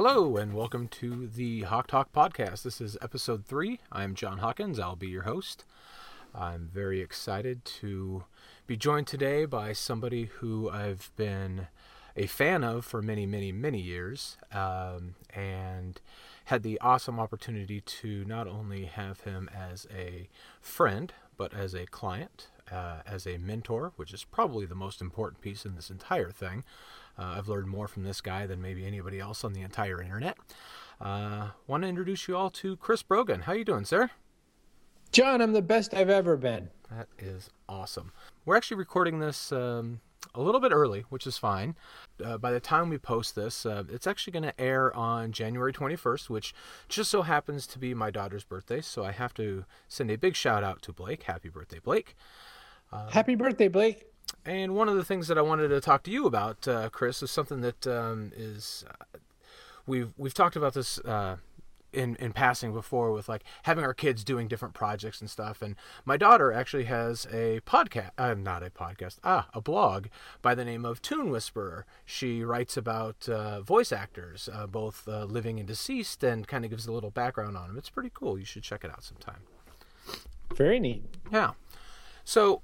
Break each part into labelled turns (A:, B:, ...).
A: Hello, and welcome to the Hawk Talk podcast. This is episode three. I'm John Hawkins. I'll be your host. I'm very excited to be joined today by somebody who I've been a fan of for many, many, many years, um, and had the awesome opportunity to not only have him as a friend, but as a client, uh, as a mentor, which is probably the most important piece in this entire thing. Uh, I've learned more from this guy than maybe anybody else on the entire internet. Uh, Want to introduce you all to Chris Brogan. How you doing, sir?
B: John, I'm the best I've ever been.
A: That is awesome. We're actually recording this um, a little bit early, which is fine. Uh, by the time we post this, uh, it's actually going to air on January 21st, which just so happens to be my daughter's birthday. So I have to send a big shout out to Blake. Happy birthday, Blake.
B: Uh, Happy birthday, Blake.
A: And one of the things that I wanted to talk to you about, uh, Chris, is something that um, is uh, we've we've talked about this uh, in in passing before with like having our kids doing different projects and stuff. And my daughter actually has a podcast, uh, not a podcast, ah, a blog by the name of Tune Whisperer. She writes about uh, voice actors, uh, both uh, living and deceased, and kind of gives a little background on them. It's pretty cool. You should check it out sometime.
B: Very neat.
A: Yeah. So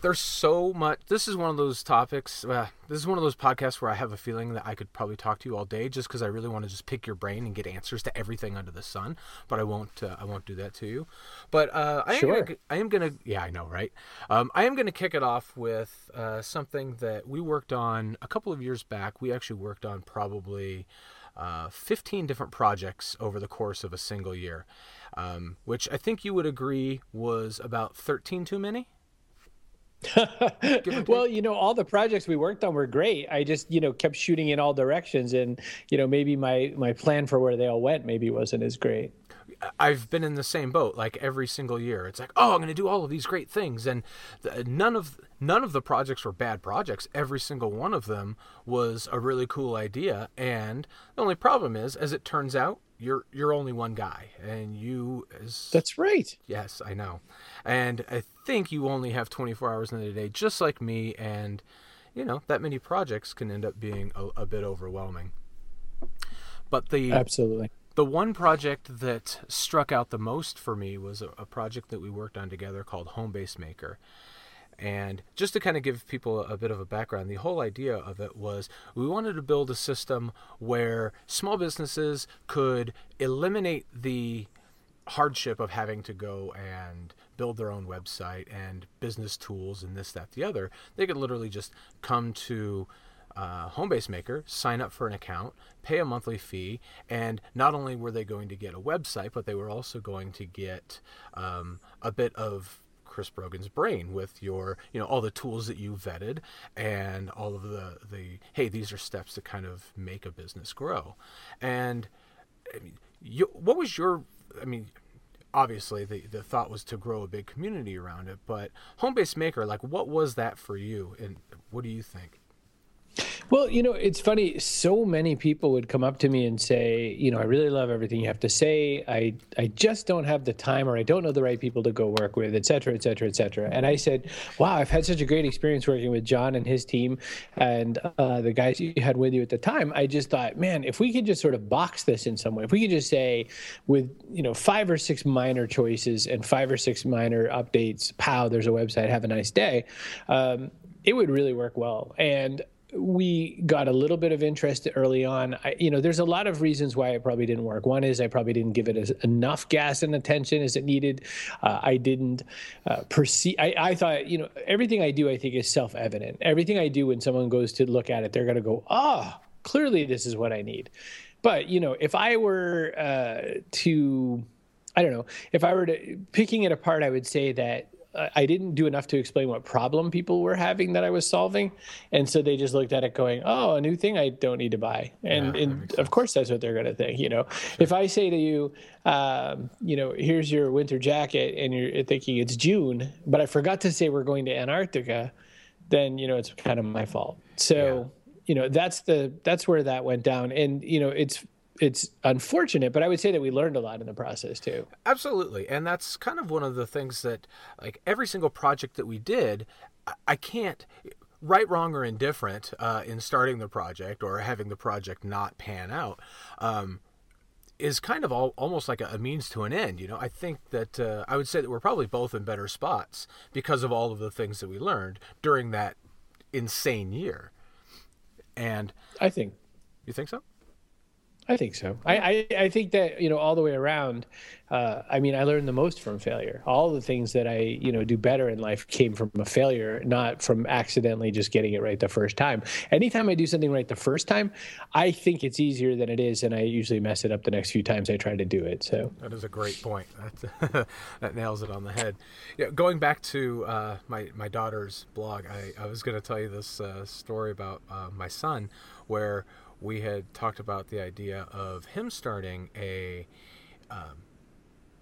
A: there's so much this is one of those topics uh, this is one of those podcasts where i have a feeling that i could probably talk to you all day just because i really want to just pick your brain and get answers to everything under the sun but i won't uh, i won't do that to you. But uh, I,
B: sure.
A: am gonna, I am gonna yeah i know right? Um, i am gonna kick it off with uh, something that we worked on a couple of years back. We actually worked on probably uh, 15 different projects over the course of a single year um, which i think you would agree was about 13 too many
B: well, you know, all the projects we worked on were great. I just, you know, kept shooting in all directions, and you know, maybe my my plan for where they all went maybe wasn't as great.
A: I've been in the same boat like every single year. It's like, oh, I'm going to do all of these great things, and the, none of none of the projects were bad projects. Every single one of them was a really cool idea, and the only problem is, as it turns out, you're you're only one guy and you as
B: that's right.
A: Yes i know. And i think you only have 24 hours in the day just like me and you know that many projects can end up being a, a bit overwhelming. But the
B: absolutely.
A: the one project that struck out the most for me was a, a project that we worked on together called Homebase Maker and just to kind of give people a bit of a background, the whole idea of it was we wanted to build a system where small businesses could eliminate the hardship of having to go and build their own website and business tools and this, that, the other. They could literally just come to uh, Homebase Maker, sign up for an account, pay a monthly fee, and not only were they going to get a website, but they were also going to get um, a bit of Chris Brogan's brain with your, you know, all the tools that you vetted and all of the the hey, these are steps to kind of make a business grow. And I mean, you, what was your I mean, obviously the the thought was to grow a big community around it, but Homebase Maker, like what was that for you and what do you think?
B: Well, you know, it's funny. So many people would come up to me and say, you know, I really love everything you have to say. I I just don't have the time, or I don't know the right people to go work with, et cetera, et cetera, et cetera. And I said, wow, I've had such a great experience working with John and his team, and uh, the guys you had with you at the time. I just thought, man, if we could just sort of box this in some way, if we could just say, with you know five or six minor choices and five or six minor updates, pow, there's a website. Have a nice day. Um, it would really work well. And we got a little bit of interest early on. I, you know, there's a lot of reasons why it probably didn't work. One is I probably didn't give it as, enough gas and attention as it needed. Uh, I didn't uh, perceive. I, I, thought, you know, everything I do, I think, is self-evident. Everything I do, when someone goes to look at it, they're going to go, "Ah, oh, clearly this is what I need." But you know, if I were uh, to, I don't know, if I were to picking it apart, I would say that I didn't do enough to explain what problem people were having that I was solving, and so they just looked at it going, "Oh, a new thing I don't need to buy," and, yeah, and of course that's what they're going to think. You know, sure. if I say to you, um, you know, here's your winter jacket, and you're thinking it's June, but I forgot to say we're going to Antarctica, then you know it's kind of my fault. So. Yeah. You know that's the that's where that went down, and you know it's it's unfortunate, but I would say that we learned a lot in the process too.
A: Absolutely, and that's kind of one of the things that, like every single project that we did, I can't. right, wrong, or indifferent uh, in starting the project or having the project not pan out. Um, is kind of all, almost like a, a, means to an end. You know, I think that uh, I would say that we're probably both in better spots because of all of the things that we learned during that insane year. And
B: I think
A: you think so.
B: I think so. I, I, I, think that, you know, all the way around, uh, I mean, I learned the most from failure. All the things that I, you know, do better in life came from a failure, not from accidentally just getting it right the first time. Anytime I do something right the first time, I think it's easier than it is. And I usually mess it up the next few times I try to do it. So
A: that is a great point. That, that nails it on the head. Yeah, going back to uh, my, my daughter's blog, I, I was going to tell you this uh, story about uh, my son where we had talked about the idea of him starting a um,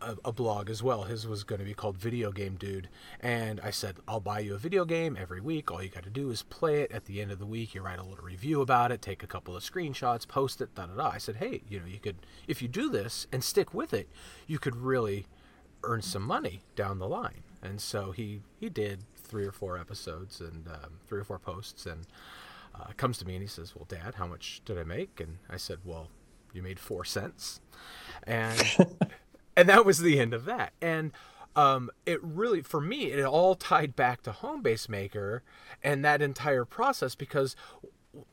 A: a, a, blog as well. His was going to be called Video Game Dude, and I said I'll buy you a video game every week. All you got to do is play it. At the end of the week, you write a little review about it, take a couple of screenshots, post it. Da da da. I said, hey, you know, you could if you do this and stick with it, you could really earn some money down the line. And so he he did three or four episodes and um, three or four posts and uh, comes to me and he says, "Well, Dad, how much did I make?" And I said, "Well, you made four cents," and and that was the end of that. And um, it really, for me, it all tied back to Homebase Maker and that entire process because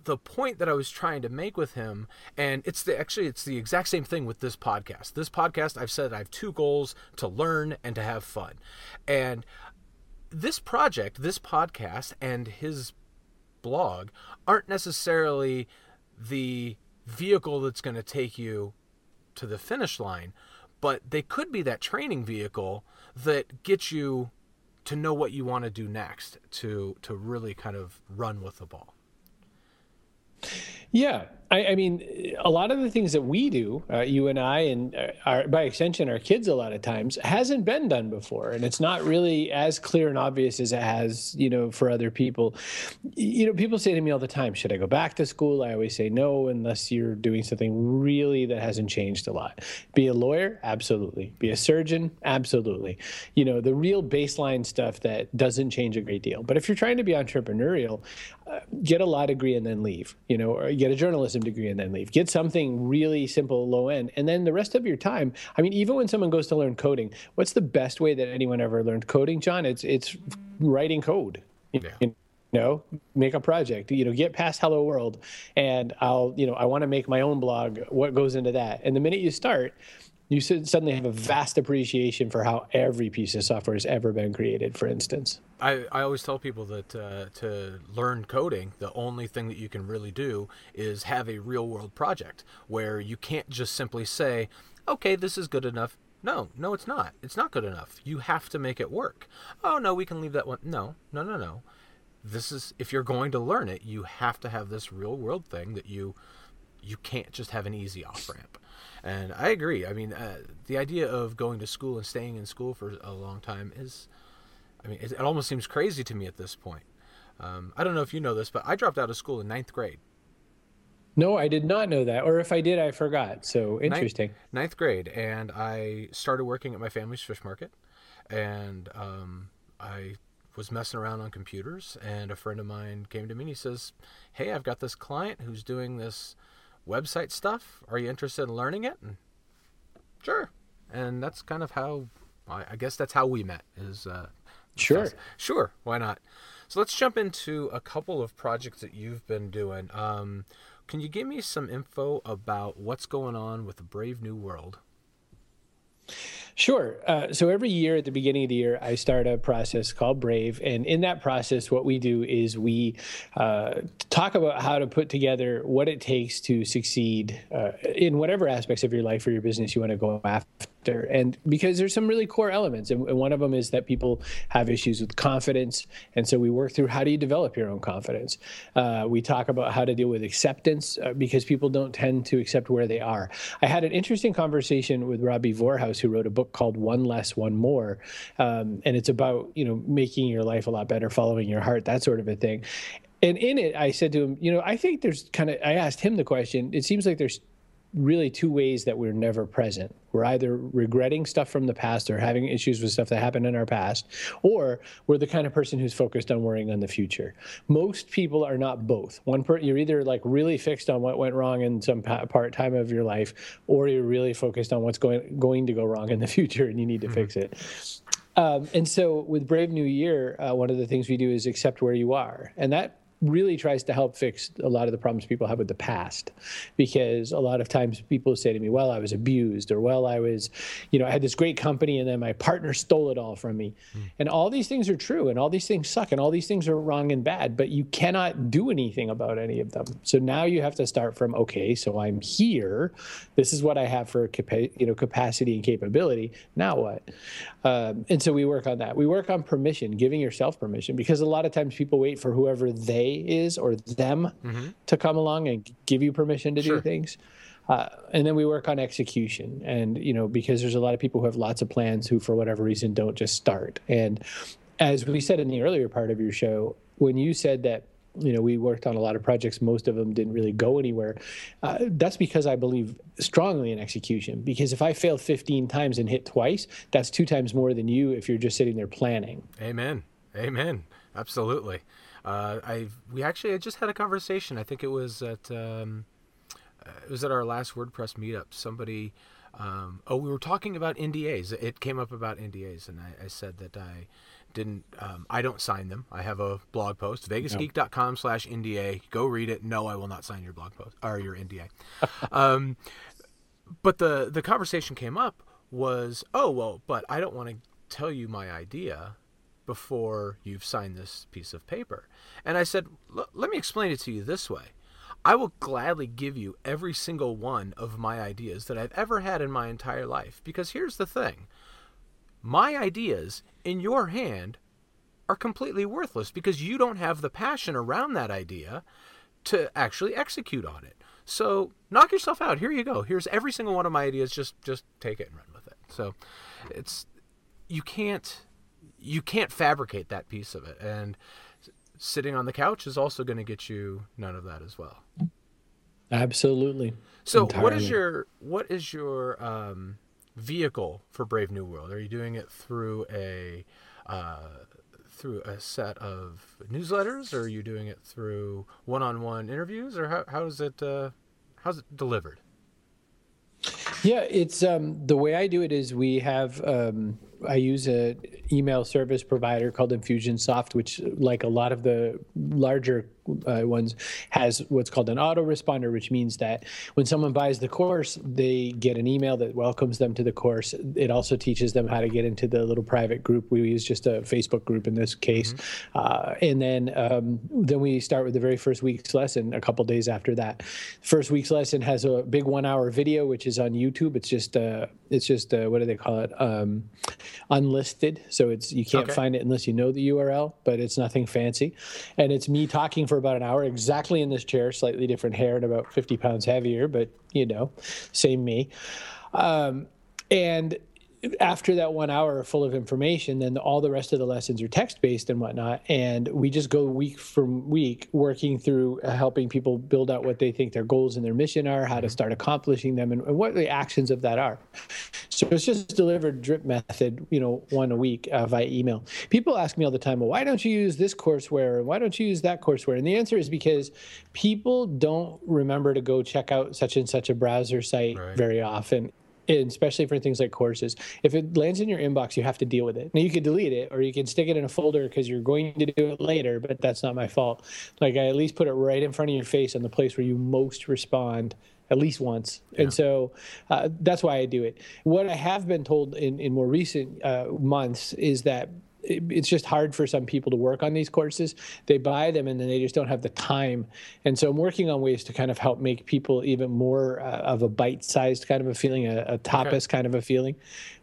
A: the point that I was trying to make with him, and it's the actually it's the exact same thing with this podcast. This podcast, I've said I have two goals: to learn and to have fun. And this project, this podcast, and his blog aren't necessarily the vehicle that's going to take you to the finish line, but they could be that training vehicle that gets you to know what you want to do next to to really kind of run with the ball.
B: Yeah, I, I, mean, a lot of the things that we do, uh, you and I, and uh, our, by extension, our kids, a lot of times, hasn't been done before, and it's not really as clear and obvious as it has, you know, for other people. You know, people say to me all the time, "Should I go back to school?" I always say no, unless you're doing something really that hasn't changed a lot. Be a lawyer, absolutely. Be a surgeon, absolutely. You know, the real baseline stuff that doesn't change a great deal. But if you're trying to be entrepreneurial, uh, get a law degree and then leave. You know, or get a journalism degree and then leave. Get something really simple, low end, and then the rest of your time. I mean, even when someone goes to learn coding, what's the best way that anyone ever learned coding, John? It's it's writing code. Yeah. You know, make a project. You know, get past Hello World, and I'll you know I want to make my own blog. What goes into that? And the minute you start you suddenly have a vast appreciation for how every piece of software has ever been created for instance.
A: I, I always tell people that uh, to learn coding the only thing that you can really do is have a real world project where you can't just simply say okay this is good enough. No no it's not. It's not good enough. You have to make it work. Oh no we can leave that one. No no no no. This is if you're going to learn it you have to have this real world thing that you you can't just have an easy off ramp and I agree. I mean, uh, the idea of going to school and staying in school for a long time is, I mean, it, it almost seems crazy to me at this point. Um, I don't know if you know this, but I dropped out of school in ninth grade.
B: No, I did not know that. Or if I did, I forgot. So interesting.
A: Ninth, ninth grade. And I started working at my family's fish market. And um, I was messing around on computers. And a friend of mine came to me and he says, Hey, I've got this client who's doing this website stuff? Are you interested in learning it? And sure. And that's kind of how I guess that's how we met. Is uh,
B: sure,
A: sure, why not? So let's jump into a couple of projects that you've been doing. Um, can you give me some info about what's going on with the Brave New World?
B: Sure. Uh, so every year at the beginning of the year, I start a process called Brave. And in that process, what we do is we uh, talk about how to put together what it takes to succeed uh, in whatever aspects of your life or your business you want to go after and because there's some really core elements and, one of them is that people have issues with confidence and so we work through how do you develop your own confidence uh, we talk about how to deal with acceptance uh, because people don't tend to accept where they are i had an interesting conversation with robbie vorhaus who wrote a book called one less one more. Um, and it's about you know making your life a lot better following your heart that sort of a thing. And in it i said to him you know i think there's kind of i asked him the question it seems like there's really two ways that we're never present. We're either regretting stuff from the past or having issues with stuff that happened in our past, or we're the kind of person who's focused on worrying on the future. Most people are not both. One per, you're either like really fixed on what went wrong in some part time of your life, or you're really focused on what's going going to go wrong in the future and you need to mm-hmm. fix it. Um, and so with Brave New Year, uh, one of the things we do is accept where you are, and that really tries to help fix a lot of the problems people have with the past. Because a lot of times people say to me well i was abused or well i was you know i had this great company and then my partner stole it all from me. Mm. and all these things are true and all these things suck and all these things are wrong and bad but you cannot do anything about any of them. So now you have to start from okay so i'm here. This is what i have for capa- you know capacity and capability. Now what? Um, and so we work on that. We work on permission giving yourself permission because a lot of times people wait for whoever they is or them mm-hmm. to come along and give you permission to sure. do things. Uh, and then we work on execution. And you know because there's a lot of people who have lots of plans who for whatever reason don't just start. And as we said in the earlier part of your show when you said that you know we worked on a lot of projects most of them didn't really go anywhere uh, that's because i believe strongly in execution. Because if i fail 15 times and hit twice that's two times more than you if you're just sitting there planning.
A: Amen. Amen. Absolutely uh, I we actually I just had a conversation. I think it was at um, it was at our last WordPress meetup. Somebody, um, oh, we were talking about NDAs. It came up about NDAs, and I, I said that I didn't um, I don't sign them. I have a blog post, vegasgeek.com slash NDA. Go read it. No, I will not sign your blog post or your NDA. um, but the the conversation came up was, oh well, but I don't want to tell you my idea before you've signed this piece of paper. And I said, let me explain it to you this way. I will gladly give you every single one of my ideas that I've ever had in my entire life. Because here's the thing my ideas in your hand are completely worthless because you don't have the passion around that idea to actually execute on it. So knock yourself out. Here you go. Here's every single one of my ideas. Just just take it and run with it. So it's you can't you can't fabricate that piece of it and sitting on the couch is also going to get you none of that as well.
B: Absolutely.
A: So Entirely. what is your what is your um, vehicle for brave new world? Are you doing it through a uh, through a set of newsletters or are you doing it through one-on-one interviews or how, how is it uh, how's it delivered?
B: Yeah, it's um, the way I do it is we have um, I use a email service provider called Infusionsoft, which, like a lot of the larger uh, ones, has what's called an autoresponder, which means that when someone buys the course, they get an email that welcomes them to the course. It also teaches them how to get into the little private group. We use just a Facebook group in this case, mm-hmm. uh, and then um, then we start with the very first week's lesson a couple days after that. First week's lesson has a big one-hour video, which is on YouTube. It's just uh, it's just uh, what do they call it? Um, unlisted, so it's you can't okay. find it unless you know the URL, but it's nothing fancy. And it's me talking for about an hour, exactly in this chair, slightly different hair and about 50 pounds heavier, but you know, same me. Um, and after that one hour full of information, then all the rest of the lessons are text based and whatnot. And we just go week from week working through uh, helping people build out what they think their goals and their mission are, how to start accomplishing them, and, and what the actions of that are. So it's just delivered drip method, you know, one a week uh, via email. People ask me all the time, well, why don't you use this courseware? And why don't you use that courseware? And the answer is because people don't remember to go check out such and such a browser site right. very often especially for things like courses. If it lands in your inbox, you have to deal with it. Now you can delete it or you can stick it in a folder because you're going to do it later, but that's not my fault. Like I at least put it right in front of your face on the place where you most respond at least once. Yeah. And so uh, that's why I do it. What I have been told in, in more recent uh, months is that it's just hard for some people to work on these courses. They buy them and then they just don't have the time. And so I'm working on ways to kind of help make people even more uh, of a bite-sized kind of a feeling, a, a tapas okay. kind of a feeling.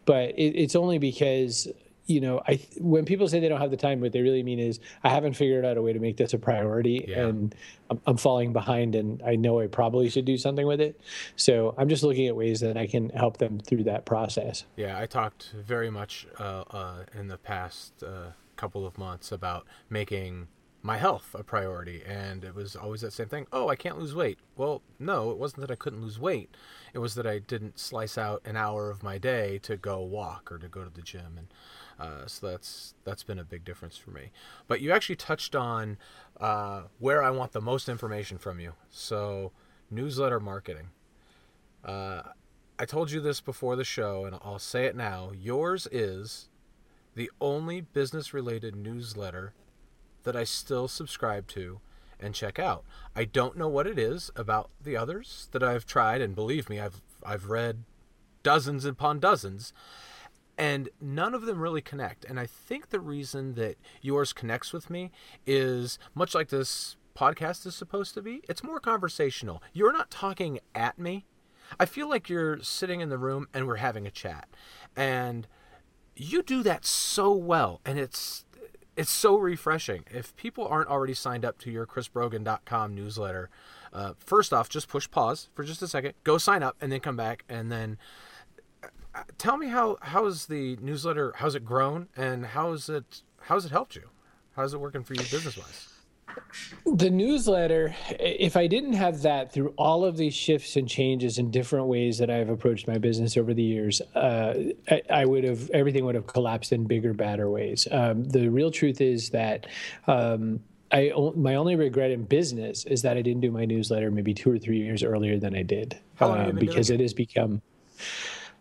B: But it, it's only because you know, I when people say they don't have the time, what they really mean is I haven't figured out a way to make this a priority, yeah. and I'm, I'm, falling behind, and I know I probably should do something with it. So I'm just looking at ways that I can help them through that process.
A: Yeah, I talked very much uh, uh, in the past uh, couple of months about making my health a priority and it was always that same thing oh i can't lose weight well no it wasn't that i couldn't lose weight it was that i didn't slice out an hour of my day to go walk or to go to the gym and uh, so that's that's been a big difference for me. But you actually touched on uh, where i want the most information from you. So newsletter marketing. Uh, i told you this before the show and i'll say it now. Yours is the only business related newsletter that I still subscribe to and check out. I don't know what it is about the others that I've tried, and believe me, I've I've read dozens upon dozens, and none of them really connect. And I think the reason that yours connects with me is much like this podcast is supposed to be. It's more conversational. You're not talking at me. I feel like you're sitting in the room and we're having a chat. And you do that so well and it's it's so refreshing. If people aren't already signed up to your chrisbrogan.com newsletter, uh, first off, just push pause for just a second, go sign up, and then come back, and then tell me how how's the newsletter? How's it grown, and how's it how's it helped you? How's it working for you business wise?
B: The newsletter, if I didn't have that through all of these shifts and changes in different ways that I've approached my business over the years, uh, I, I, would have, everything would have collapsed in bigger, badder ways. Um, the real truth is that. Um, I, my only regret in business is that I didn't do my newsletter maybe two or three years earlier than I did,
A: uh,
B: because it has become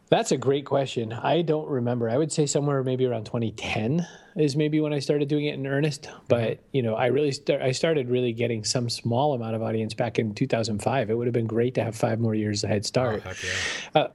B: that's a great question. I don't remember. I would say somewhere maybe around 2010 is maybe when I started doing it in earnest. But you know, I really start, I started really getting some small amount of audience back in 2005. It would have been great to have five more years head start. Oh, yeah. uh,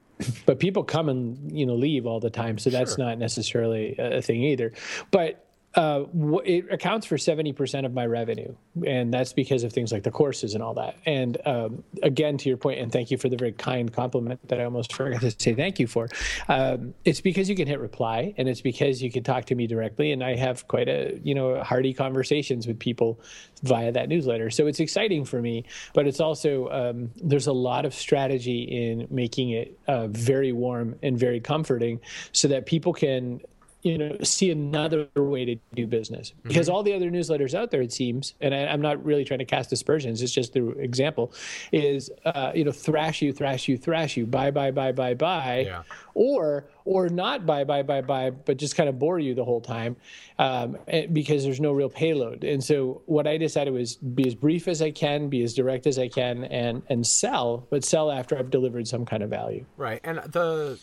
B: but people come and you know leave all the time, so that's sure. not necessarily a thing either. But uh, it accounts for 70% of my revenue. And that's because of things like the courses and all that. And um, again, to your point, and thank you for the very kind compliment that I almost forgot to say thank you for. Um, it's because you can hit reply and it's because you can talk to me directly. And I have quite a, you know, hearty conversations with people via that newsletter. So it's exciting for me, but it's also, um, there's a lot of strategy in making it uh, very warm and very comforting so that people can you know see another way to do business because mm-hmm. all the other newsletters out there it seems and I, am not really trying to cast aspersions it's just the example is uh, you know thrash you thrash you thrash you buy buy buy buy buy yeah. or or not buy buy buy buy but just kind of bore you the whole time um, eh, because there's no real payload and so what i decided was be as brief as i can be as direct as i can and and sell but sell after i've delivered some kind of value
A: right and the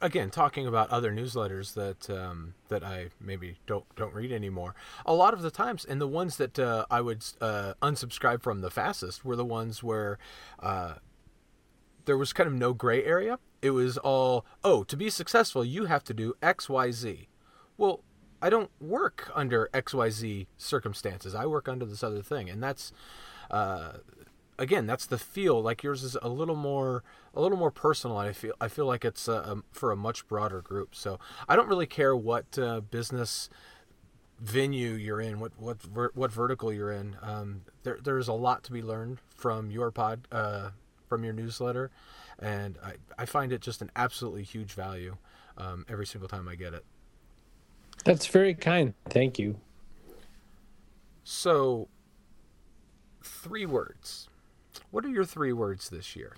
A: again, talking about other newsletters that um, that I maybe don't don't read anymore. A lot of the times, and the ones that uh, I would uh, unsubscribe from the fastest were the ones where uh, there was kind of no gray area. It was all, oh, to be successful, you have to do X, Y, Z. Well, I don't work under X, Y, Z circumstances. I work under this other thing, and that's uh, again, that's the feel. Like yours is a little more, a little more personal. I feel, I feel like it's uh, um, for a much broader group. So I don't really care what uh, business venue you're in, what what ver- what vertical you're in. Um, there, there's a lot to be learned from your pod, uh, from your newsletter, and I, I find it just an absolutely huge value um, every single time I get it.
B: That's very kind. Thank you.
A: So, three words what are your three words this year?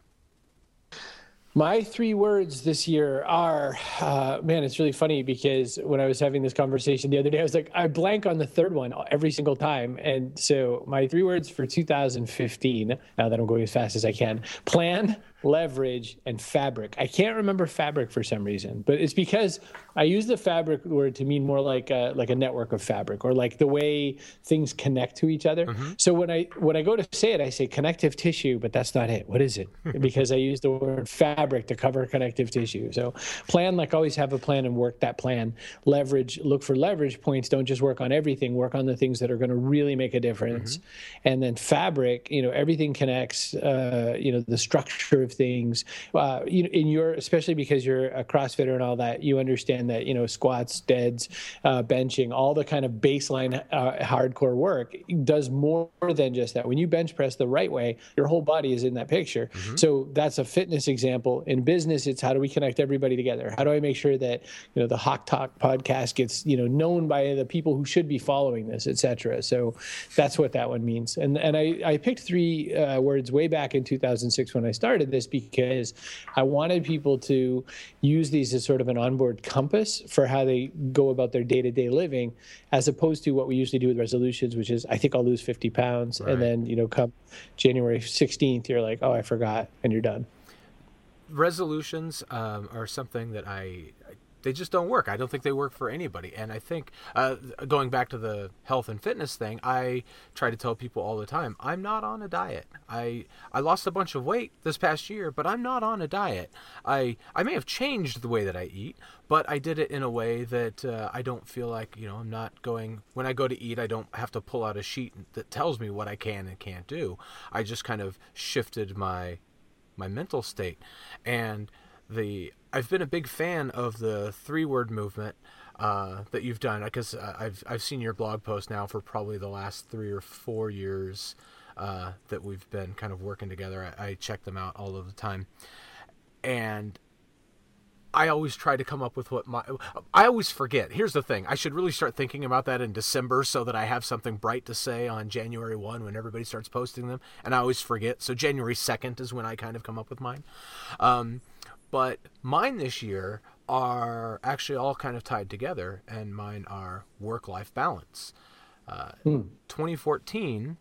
B: My three words this year are, uh, man, it's really funny because when I was having this conversation the other day, I was like, I blank on the third one every single time. And so my three words for 2015, now that I'm going as fast as I can plan, leverage, and fabric. I can't remember fabric for some reason, but it's because I use the fabric word to mean more like a, like a network of fabric or like the way things connect to each other. Mm-hmm. So when I when I go to say it, I say connective tissue, but that's not it. What is it? because I use the word fabric to cover connective tissue. So plan like always have a plan and work that plan. Leverage, look for leverage points. Don't just work on everything. Work on the things that are going to really make a difference. Mm-hmm. And then fabric, you know, everything connects. Uh, you know, the structure of of things. Uh, you know, in your especially because you're a CrossFitter and all that, you understand that you know squats, deads, uh, benching, all the kind of baseline uh, hardcore work does more than just that. When you bench press the right way, your whole body is in that picture. Mm-hmm. So that's a fitness example. In business, it's how do we connect everybody together? How do I make sure that you know the Hawk Talk podcast gets you know known by the people who should be following this, etc. So that's what that one means. And and I, I picked three uh, words way back in 2006 when I started this because I wanted people to use these as sort of an onboard compass for how they go about their day to day living, as opposed to what we usually do with resolutions, which is I think I'll lose 50 pounds, right. and then you know come January 16th you're like oh I forgot and you're done
A: resolutions um, are something that I they just don't work. I don't think they work for anybody. And I think uh, going back to the health and fitness thing, I try to tell people all the time, I'm not on a diet. I I lost a bunch of weight this past year, but I'm not on a diet. I I may have changed the way that I eat, but I did it in a way that uh, I don't feel like you know I'm not going. When I go to eat, I don't have to pull out a sheet that tells me what I can and can't do. I just kind of shifted my my mental state. And the I've been a big fan of the three word movement uh, that you've done. Because uh, I've I've seen your blog post now for probably the last three or four years uh, that we've been kind of working together. I, I check them out all of the time, and I always try to come up with what my I always forget. Here's the thing. I should really start thinking about that in December so that I have something bright to say on January 1 when everybody starts posting them and I always forget. So January 2nd is when I kind of come up with mine. Um, but mine this year are actually all kind of tied together, and mine are work life balance. Uh, hmm. 2014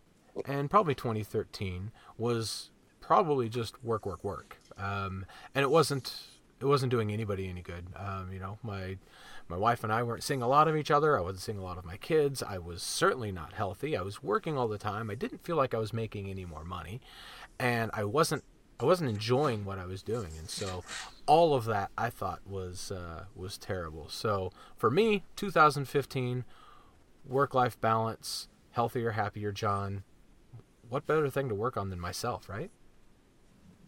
A: and probably 2013 was probably just work, work, work, um, and it wasn't it wasn't doing anybody any good. Um, you know, my my wife and I weren't seeing a lot of each other. I wasn't seeing a lot of my kids. I was certainly not healthy. I was working all the time. I didn't feel like I was making any more money, and I wasn't I wasn't enjoying what I was doing, and so all of that I thought was uh, was terrible. So for me, 2015, work life balance, healthier, happier John. What better thing to work on than myself, right?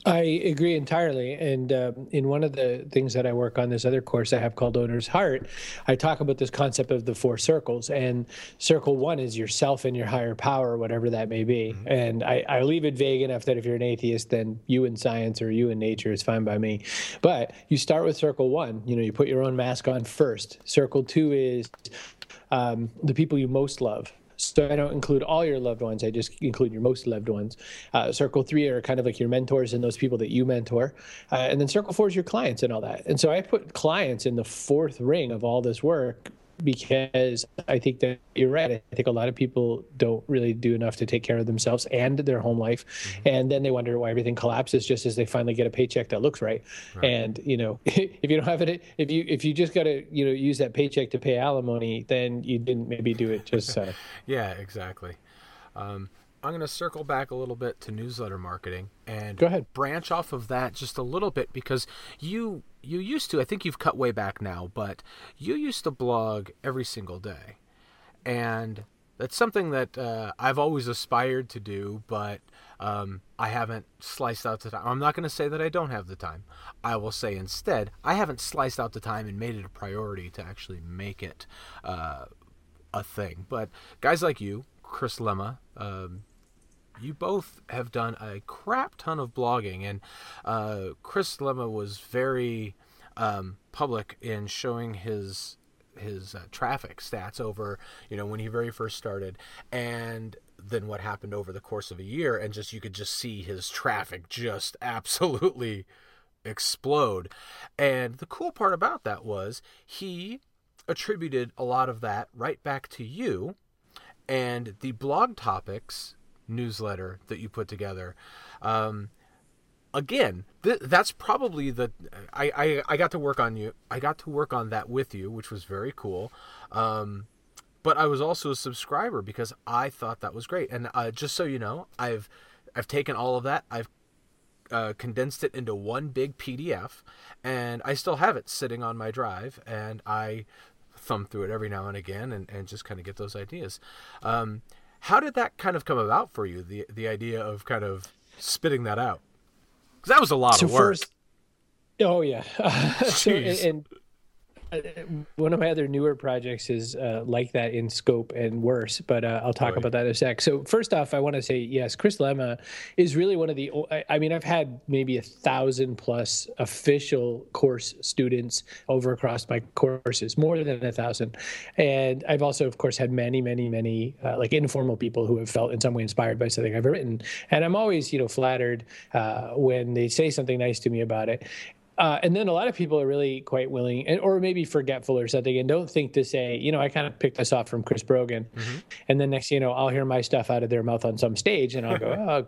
B: I agree entirely. And um, in one of the things that I work on, this other course I have called Owner's Heart, I talk about this concept of the four circles. And circle one is yourself and your higher power, whatever that may be. Mm-hmm. And I, I leave it vague enough that if you're an atheist, then you in science or you in nature is fine by me. But you start with circle one. You know, you put your own mask on first. Circle two is um, the people you most love. So I don't include all your loved ones. I just include your most loved ones. Uh, circle three are kind of like your mentors and those people that you mentor. Uh, and then circle four is your clients and all that. And so I put clients in the fourth ring of all this work because I think that you're right. I think a lot of people don't really do enough to take care of themselves and their home life, mm-hmm. and then they wonder why everything collapses just as they finally get a paycheck that looks right. right. And you know, if you don't have it, if you if you just got to you know use that paycheck to pay alimony, then you didn't maybe do it just. Uh...
A: yeah, exactly. Um, I'm going to circle back a little bit to newsletter marketing and
B: go ahead
A: branch off of that just a little bit because you you used to I think you've cut way back now, but you used to blog every single day, and that's something that uh, I've always aspired to do, but um, I haven't sliced out the time. I'm not going to say that I don't have the time. I will say instead I haven't sliced out the time and made it a priority to actually make it uh, a thing. But guys like you, Chris Lema, um, you both have done a crap ton of blogging, and uh, Chris Lema was very um, public in showing his his uh, traffic stats over you know when he very first started and then what happened over the course of a year and just you could just see his traffic just absolutely explode. And the cool part about that was he attributed a lot of that right back to you and the blog topics newsletter that you put together. Um, again, th- that's probably the I, I I got to work on you. I got to work on that with you, which was very cool. Um, but I was also a subscriber because I thought that was great. And uh, just so you know, I've I've taken all of that. I've uh, condensed it into one big PDF, and I still have it sitting on my drive. And I thumb through it every now and again, and, and just kind of get those ideas. Um, how did that kind of come about for you? The the idea of kind of spitting that out. because that was a lot
B: so
A: of work.
B: First, oh yeah. so, and, and one of my other newer projects is uh, like that in scope and worse, but uh, I'll talk about that in a sec. So first off, I want to say yes, Chris Lema is really one of the. I mean, I've had maybe a thousand plus official course students over across my courses, more than a thousand, and I've also, of course, had many, many, many uh, like informal people who have felt in some way inspired by something I've written, and I'm always, you know, flattered uh, when they say something nice to me about it. Uh, and then a lot of people are really quite willing, and, or maybe forgetful or something, and don't think to say, you know, I kind of picked this off from Chris Brogan, mm-hmm. and then next, you know, I'll hear my stuff out of their mouth on some stage, and I'll go, oh,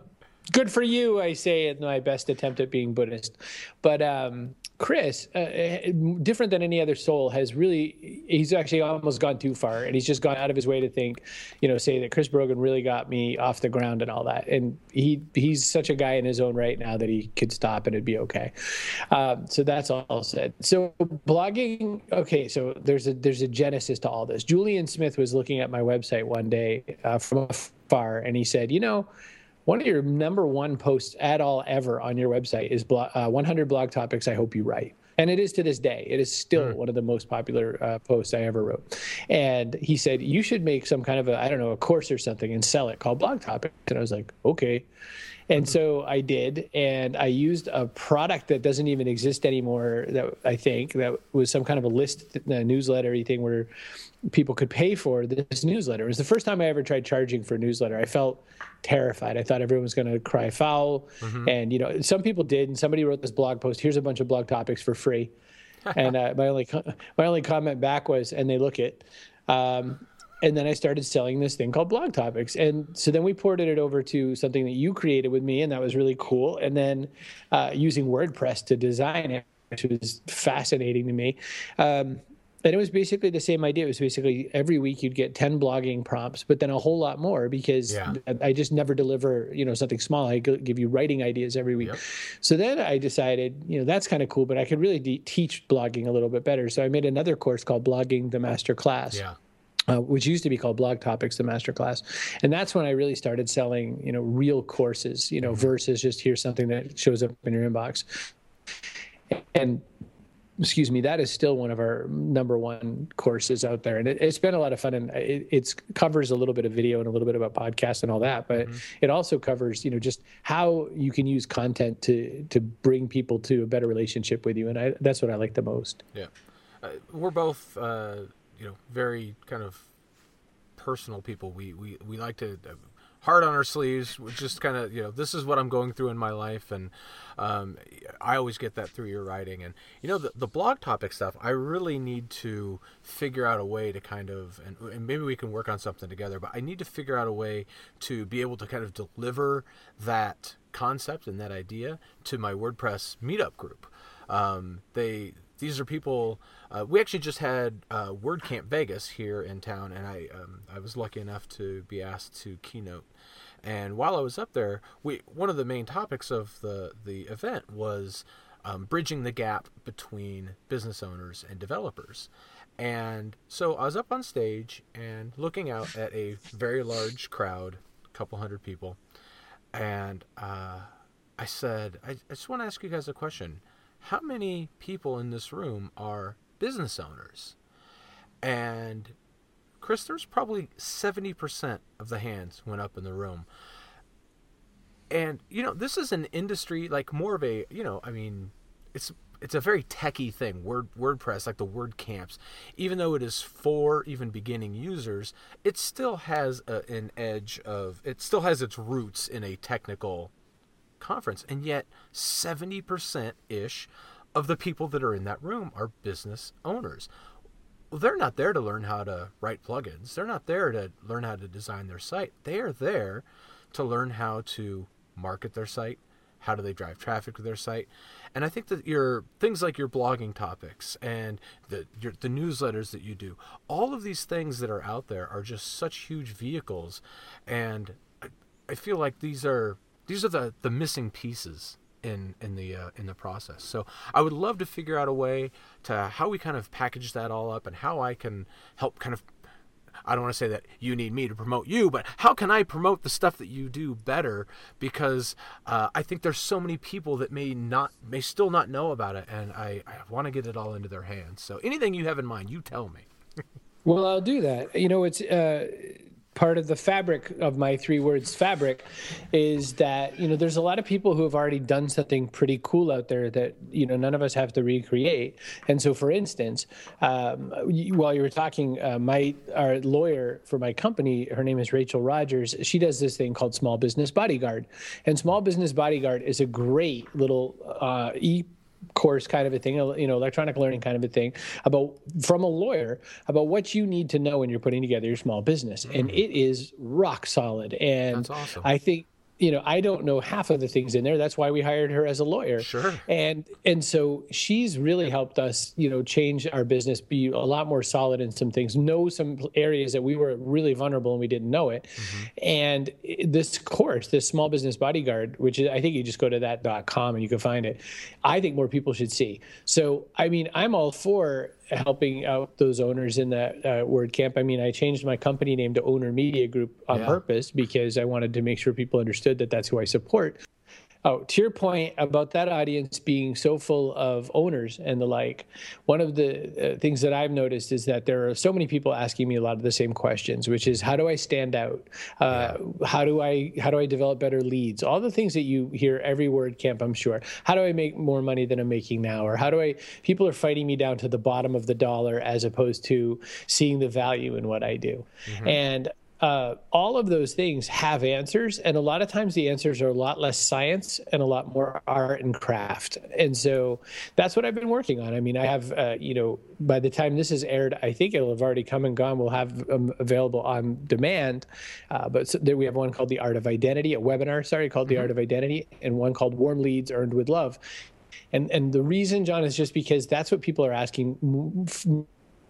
B: good for you, I say in my best attempt at being Buddhist. But um, Chris, uh, uh, different than any other soul, has really, he's actually almost gone too far. And he's just gone out of his way to think, you know, say that Chris Brogan really got me off the ground and all that. And he he's such a guy in his own right now that he could stop and it'd be okay. Um, so that's all said. So blogging, okay, so there's a there's a genesis to all this. Julien Smith was looking at my website one day uh, from afar and he said, you know, one of your number one posts at all ever on your website is blog, uh, 100 blog topics I hope you write. And it is to this day. It is still mm. one of the most popular uh, posts I ever wrote. And he said, You should make some kind of a, I don't know, a course or something and sell it called Blog Topics. And I was like, Okay. And so I did, and I used a product that doesn't even exist anymore. That I think that was some kind of a list a newsletter thing where people could pay for this newsletter. It was the first time I ever tried charging for a newsletter. I felt terrified. I thought everyone was going to cry foul, mm-hmm. and you know, some people did. And somebody wrote this blog post. Here's a bunch of blog topics for free. and uh, my only my only comment back was, and they look it. Um, and then I started selling this thing called Blog Topics. And so then we ported it over to something that you created with me, and that was really cool. And then uh, using WordPress to design it, which was fascinating to me. Um, and it was basically the same idea. It was basically every week you'd get 10 blogging prompts, but then a whole lot more because yeah. I just never deliver, you know, something small. I give you writing ideas every week. Yep. So then I decided, you know, that's kind of cool, but I could really de- teach blogging a little bit better. So I made another course called Blogging the Master Class. Yeah uh, which used to be called Blog Topics, the masterclass, and that's when I really started selling, you know, real courses, you know, mm-hmm. versus just here's something that shows up in your inbox. And excuse me, that is still one of our number one courses out there, and it, has been a lot of fun. And it covers a little bit of video and a little bit about podcasts and all that, but mm-hmm. it also covers, you know, just how you can use content to to bring people to a better relationship with you, and I, that's what I like the most.
A: Yeah, uh, we're both. Uh you know very kind of personal people. We we we like to hard on our sleeves. Just kind of you know this is what I'm going through in my life, and um, I always get that through your writing. And you know the the blog topic stuff. I really need to figure out a way to kind of and, and maybe we can work on something together. But I need to figure out a way to be able to kind of deliver that concept and that idea to my WordPress meetup group. Um, they these are people. Uh, we actually just had uh, WordCamp Vegas here in town, and I um, I was lucky enough to be asked to keynote. And while I was up there, we one of the main topics of the the event was um, bridging the gap between business owners and developers. And so I was up on stage and looking out at a very large crowd, a couple hundred people, and uh, I said, I, I just want to ask you guys a question how many people in this room are business owners? And Chris, there's probably 70% of the hands went up in the room. And you know, this is an industry like more of a, you know, I mean, it's it's a very techy thing. Word WordPress, like the WordCamps, even though it is for even beginning users, it still has a, an edge of it still has its roots in a technical conference, and yet 70% ish of the people that are in that room are business owners. Well, they're not there to learn how to write plugins. They're not there to learn how to design their site. They are there to learn how to market their site. How do they drive traffic to their site? And I think that your things like your blogging topics and the your, the newsletters that you do, all of these things that are out there are just such huge vehicles, and I, I feel like these are these are the the missing pieces in in the uh, in the process. So I would love to figure out a way to how we kind of package that all up and how I can help kind of I don't want to say that you need me to promote you, but how can I promote the stuff that you do better? Because uh, I think there's so many people that may not, may still not know about it, and I, I want to get it all into their hands. So anything you have in mind, you tell me.
B: well, I'll do that. You know, it's. Uh part of the fabric of my three words fabric is that you know there's a lot of people who have already done something pretty cool out there that you know none of us have to recreate. And so for instance um, while you were talking uh, my our lawyer for my company her name is rachel rodgers she does this thing called small business bodyguard. And small business bodyguard is a great little uh, e course kind of a thing, you know, electronic learning kind of a thing about from a lawyer about what you need to know when you're putting together your small business. Mm. And it is rock solid. And awesome. I think you know, I don't know half of the things in there. That's why we hired her as a lawyer.
A: Sure.
B: And and so she's really helped us, you know, change our business, be a lot more solid in some things, know some areas that we were really vulnerable and we didn't know it. Mm-hmm. And this course, this small business bodyguard, which is, I think you just go to that.com and you can find it. I think more people should see. So I mean, I'm all for helping out those owners in that uh, WordCamp. I mean, I changed my company name to Owner Media Group on yeah. purpose because I wanted to make sure people understood that that's who I support. Oh, to your point about that audience being so full of owners and the like, one of the uh, things that I've noticed is that there are so many people asking me a lot of the same questions, which is how do I stand out? Uh, yeah. How do I how do I develop better leads? All the things that you hear every WordCamp, I'm sure. How do I make more money than I'm making now? Or how do I? People are fighting me down to the bottom of the dollar as opposed to seeing the value in what I do, mm-hmm. and uh, all of those things have answers, and a lot of times the answers are a lot less science and a lot more art and craft. And so that's what I've been working on. I mean, I have, uh, you know, by the time this is aired, I think it'll have already come and gone. We'll have them available on demand. Uh, but so there we have one called The Art of Identity, a webinar, sorry, called The mm-hmm. Art of Identity, and one called Warm Leads Earned with Love. And and the reason, John, is just because that's what people are asking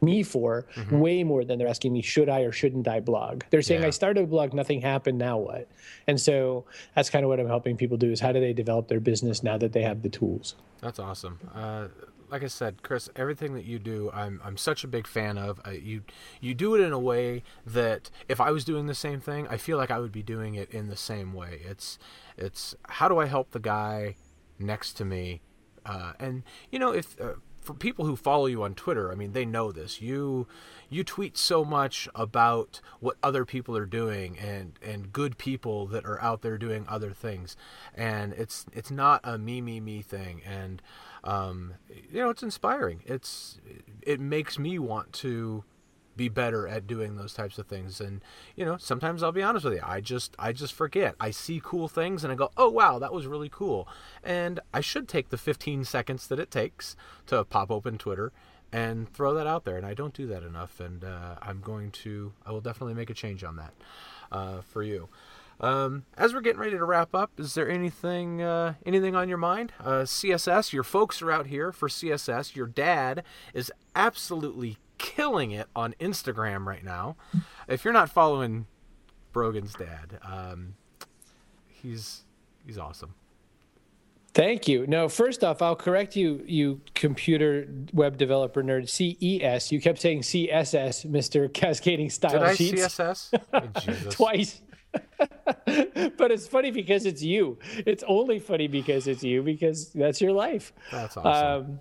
B: me for mm-hmm. way more than they're asking me should I or shouldn't I blog. They're saying yeah. I started a blog, nothing happened, now what? And so that's kind of what I'm helping people do is how do they develop their business now that they have the tools.
A: That's awesome. Uh, like I said, Chris, everything that you do, I'm I'm such a big fan of. Uh, you you do it in a way that if I was doing the same thing, I feel like I would be doing it in the same way. It's it's how do I help the guy next to me, uh, and you know if uh, for people who follow you on Twitter, I mean, they know this. You you tweet so much about what other people are doing and and good people that are out there doing other things, and it's it's not a me me me thing, and um, you know, it's inspiring. It's it makes me want to be better at doing those types of things and you know sometimes i'll be honest with you i just i just forget i see cool things and i go oh wow that was really cool and i should take the 15 seconds that it takes to pop open twitter and throw that out there and i don't do that enough and uh, i'm going to i will definitely make a change on that uh, for you um, as we're getting ready to wrap up, is there anything uh, anything on your mind? Uh, CSS, your folks are out here for CSS. Your dad is absolutely killing it on Instagram right now. If you're not following Brogan's dad, um, he's he's awesome.
B: Thank you. No, first off, I'll correct you, you computer web developer nerd. CES. You kept saying CSS, Mister Cascading Style
A: Did I
B: Sheets.
A: CSS
B: oh, twice. but it's funny because it's you. It's only funny because it's you because that's your life.
A: That's awesome. Um,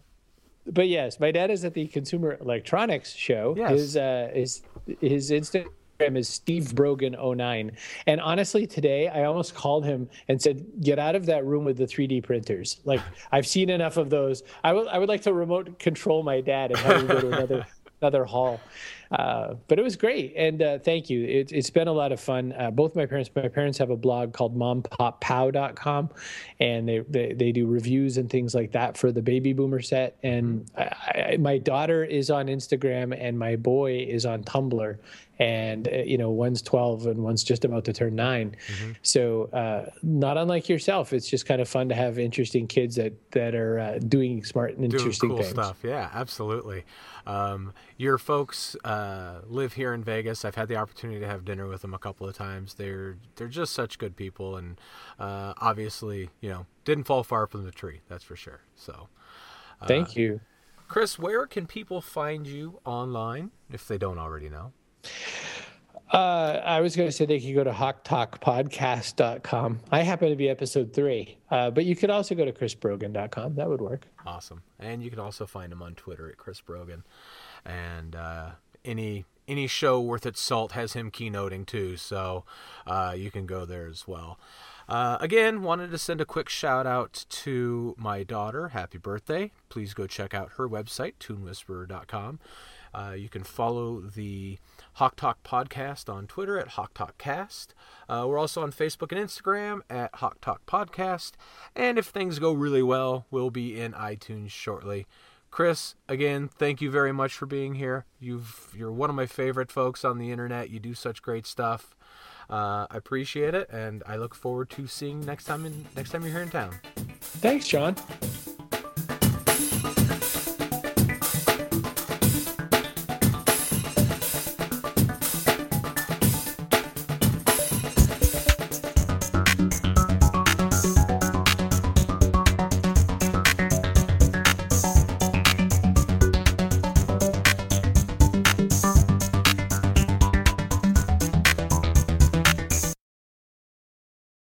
B: but yes, my dad is at the Consumer Electronics Show. Yes. His uh, his his Instagram is Steve Brogan 09. And honestly, today I almost called him and said, "Get out of that room with the 3D printers. Like I've seen enough of those. I would I would like to remote control my dad and have him go to another another hall." Uh, but it was great, and uh, thank you. It, has been a lot of fun. Uh, both my parents, my parents have a blog called mompoppow.com, and they, they, they do reviews and things like that for the baby boomer set. And mm-hmm. I, I, my daughter is on Instagram, and my boy is on Tumblr, and uh, you know one's 12 and one's just about to turn 9 mm-hmm. so uh, not unlike yourself it's just kind of fun to have interesting kids that that are uh, doing smart and interesting
A: cool
B: things
A: stuff yeah absolutely um, your folks uh, live here in Vegas. I've had the opportunity to have dinner with them a couple of times. They're they're just such good people, and uh, obviously, you know, didn't fall far from the tree. That's for sure. So,
B: uh, thank you,
A: Chris. Where can people find you online if they don't already know?
B: Uh, I was going to say they could go to hawktalkpodcast.com. I happen to be episode three, uh, but you could also go to chrisbrogan.com. That would work.
A: Awesome. And you can also find him on Twitter at Chris Brogan. And uh, any any show worth its salt has him keynoting too, so uh, you can go there as well. Uh, again, wanted to send a quick shout out to my daughter. Happy birthday. Please go check out her website, toonwhisperer.com. Uh, you can follow the Hawk Talk podcast on Twitter at Hawk Talk Cast. Uh, we're also on Facebook and Instagram at Hawk Talk Podcast. And if things go really well, we'll be in iTunes shortly. Chris, again, thank you very much for being here. You've you're one of my favorite folks on the internet. You do such great stuff. Uh, I appreciate it, and I look forward to seeing next time in next time you're here in town.
B: Thanks, John.